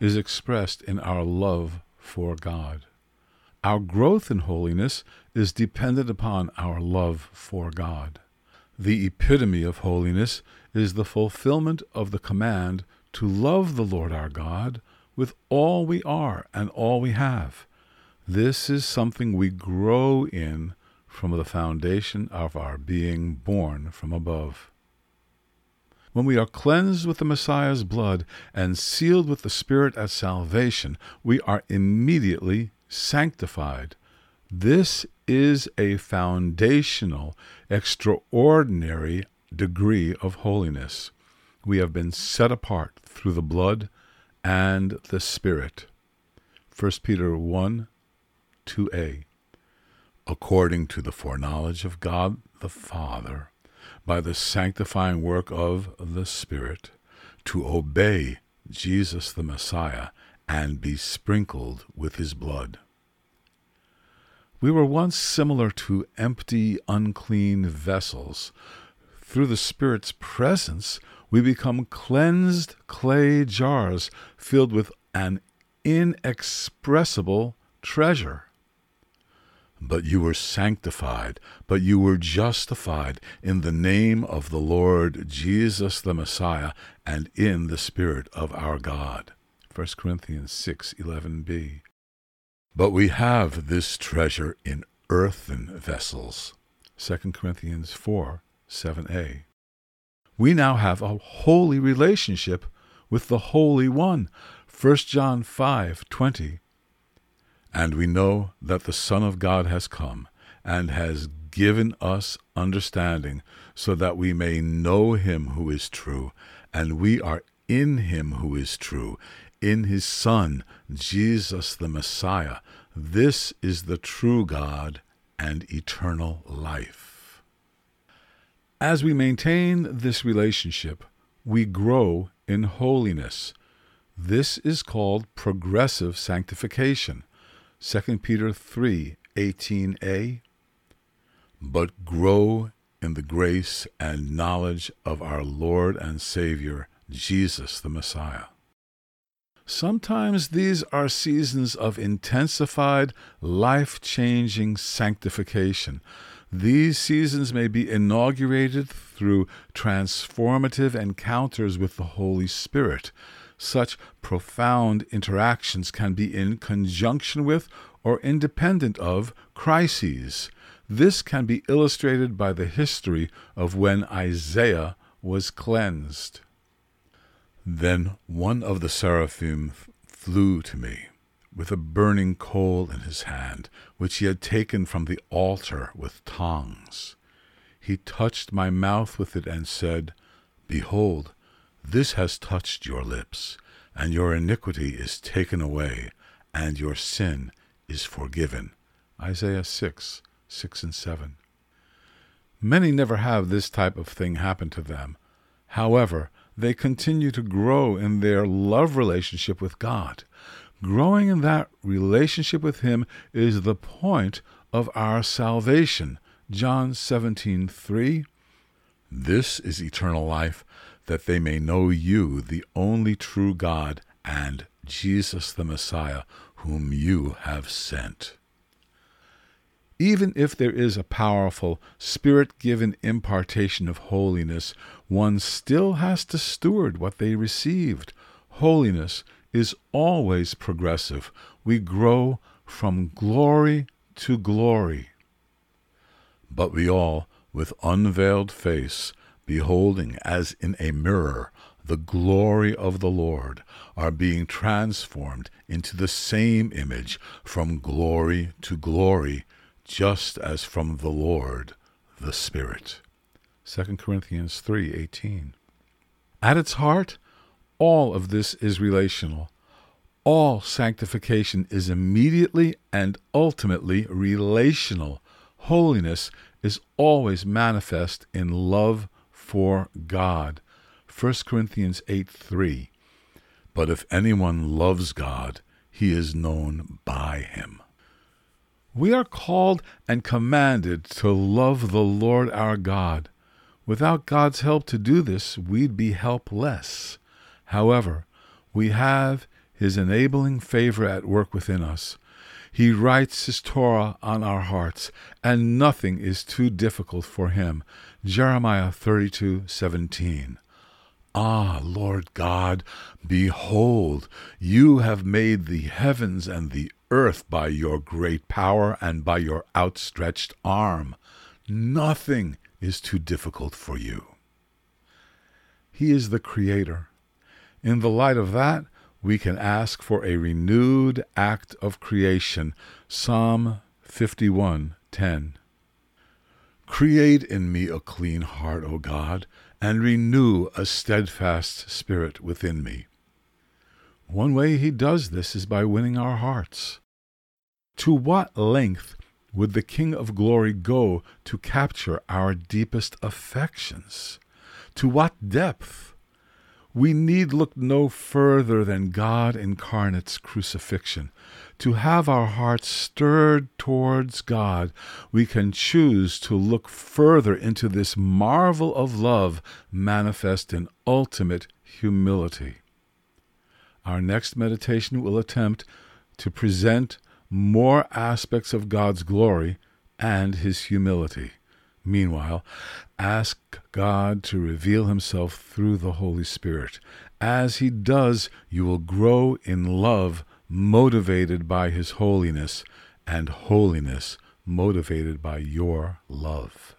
is expressed in our love for God. Our growth in holiness is dependent upon our love for God. The epitome of holiness is the fulfillment of the command to love the Lord our God with all we are and all we have. This is something we grow in from the foundation of our being born from above. When we are cleansed with the Messiah's blood and sealed with the Spirit at salvation, we are immediately sanctified. This is a foundational, extraordinary degree of holiness. We have been set apart through the blood and the Spirit. 1 Peter 1 2a. According to the foreknowledge of God the Father, by the sanctifying work of the Spirit, to obey Jesus the Messiah and be sprinkled with his blood. We were once similar to empty, unclean vessels. Through the Spirit's presence, we become cleansed clay jars filled with an inexpressible treasure. But you were sanctified, but you were justified in the name of the Lord Jesus the Messiah and in the Spirit of our God. 1 Corinthians 6:11b. But we have this treasure in earthen vessels. 2 Corinthians 4 7a. We now have a holy relationship with the Holy One. 1 John 5 20. And we know that the Son of God has come and has given us understanding so that we may know him who is true, and we are in him who is true, in his Son, Jesus the Messiah. This is the true God and eternal life. As we maintain this relationship, we grow in holiness. This is called progressive sanctification. 2 Peter 3 18a. But grow in the grace and knowledge of our Lord and Savior, Jesus the Messiah. Sometimes these are seasons of intensified, life changing sanctification. These seasons may be inaugurated through transformative encounters with the Holy Spirit. Such profound interactions can be in conjunction with or independent of crises. This can be illustrated by the history of when Isaiah was cleansed. Then one of the seraphim flew to me, with a burning coal in his hand, which he had taken from the altar with tongs. He touched my mouth with it and said, Behold, this has touched your lips, and your iniquity is taken away, and your sin is forgiven. Isaiah 6, 6 and 7. Many never have this type of thing happen to them. However, they continue to grow in their love relationship with God. Growing in that relationship with Him is the point of our salvation. John 17, 3. This is eternal life, that they may know you, the only true God, and Jesus the Messiah, whom you have sent. Even if there is a powerful, spirit given impartation of holiness, one still has to steward what they received. Holiness is always progressive. We grow from glory to glory. But we all, with unveiled face, beholding as in a mirror the glory of the Lord, are being transformed into the same image from glory to glory, just as from the Lord the Spirit. 2 Corinthians 3:18. At its heart, all of this is relational. All sanctification is immediately and ultimately relational. Holiness is always manifest in love for God. 1 Corinthians 8 3. But if anyone loves God, he is known by him. We are called and commanded to love the Lord our God. Without God's help to do this, we'd be helpless. However, we have His enabling favor at work within us. He writes His Torah on our hearts, and nothing is too difficult for Him. Jeremiah thirty-two seventeen. Ah, Lord God, behold, you have made the heavens and the earth by your great power and by your outstretched arm. Nothing is too difficult for you. He is the Creator. In the light of that, we can ask for a renewed act of creation. Psalm 51:10. Create in me a clean heart, O God, and renew a steadfast spirit within me. One way he does this is by winning our hearts. To what length would the King of Glory go to capture our deepest affections? To what depth? We need look no further than God incarnate's crucifixion. To have our hearts stirred towards God, we can choose to look further into this marvel of love manifest in ultimate humility. Our next meditation will attempt to present more aspects of God's glory and his humility. Meanwhile, ask God to reveal himself through the Holy Spirit. As he does, you will grow in love motivated by his holiness, and holiness motivated by your love.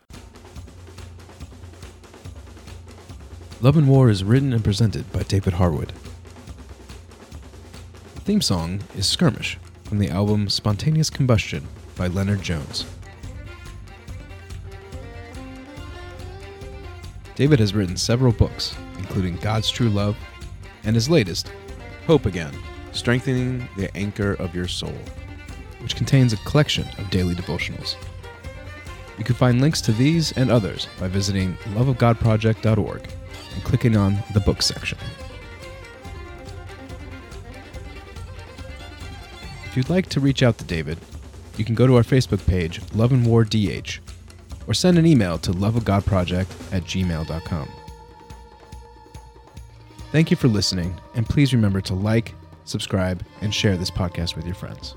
Love and War is written and presented by David Harwood. The theme song is Skirmish from the album Spontaneous Combustion by Leonard Jones. David has written several books, including God's True Love and his latest, Hope Again Strengthening the Anchor of Your Soul, which contains a collection of daily devotionals. You can find links to these and others by visiting loveofgodproject.org and clicking on the book section. If you'd like to reach out to David, you can go to our Facebook page, Love and War DH, or send an email to loveofgodproject at gmail.com. Thank you for listening, and please remember to like, subscribe, and share this podcast with your friends.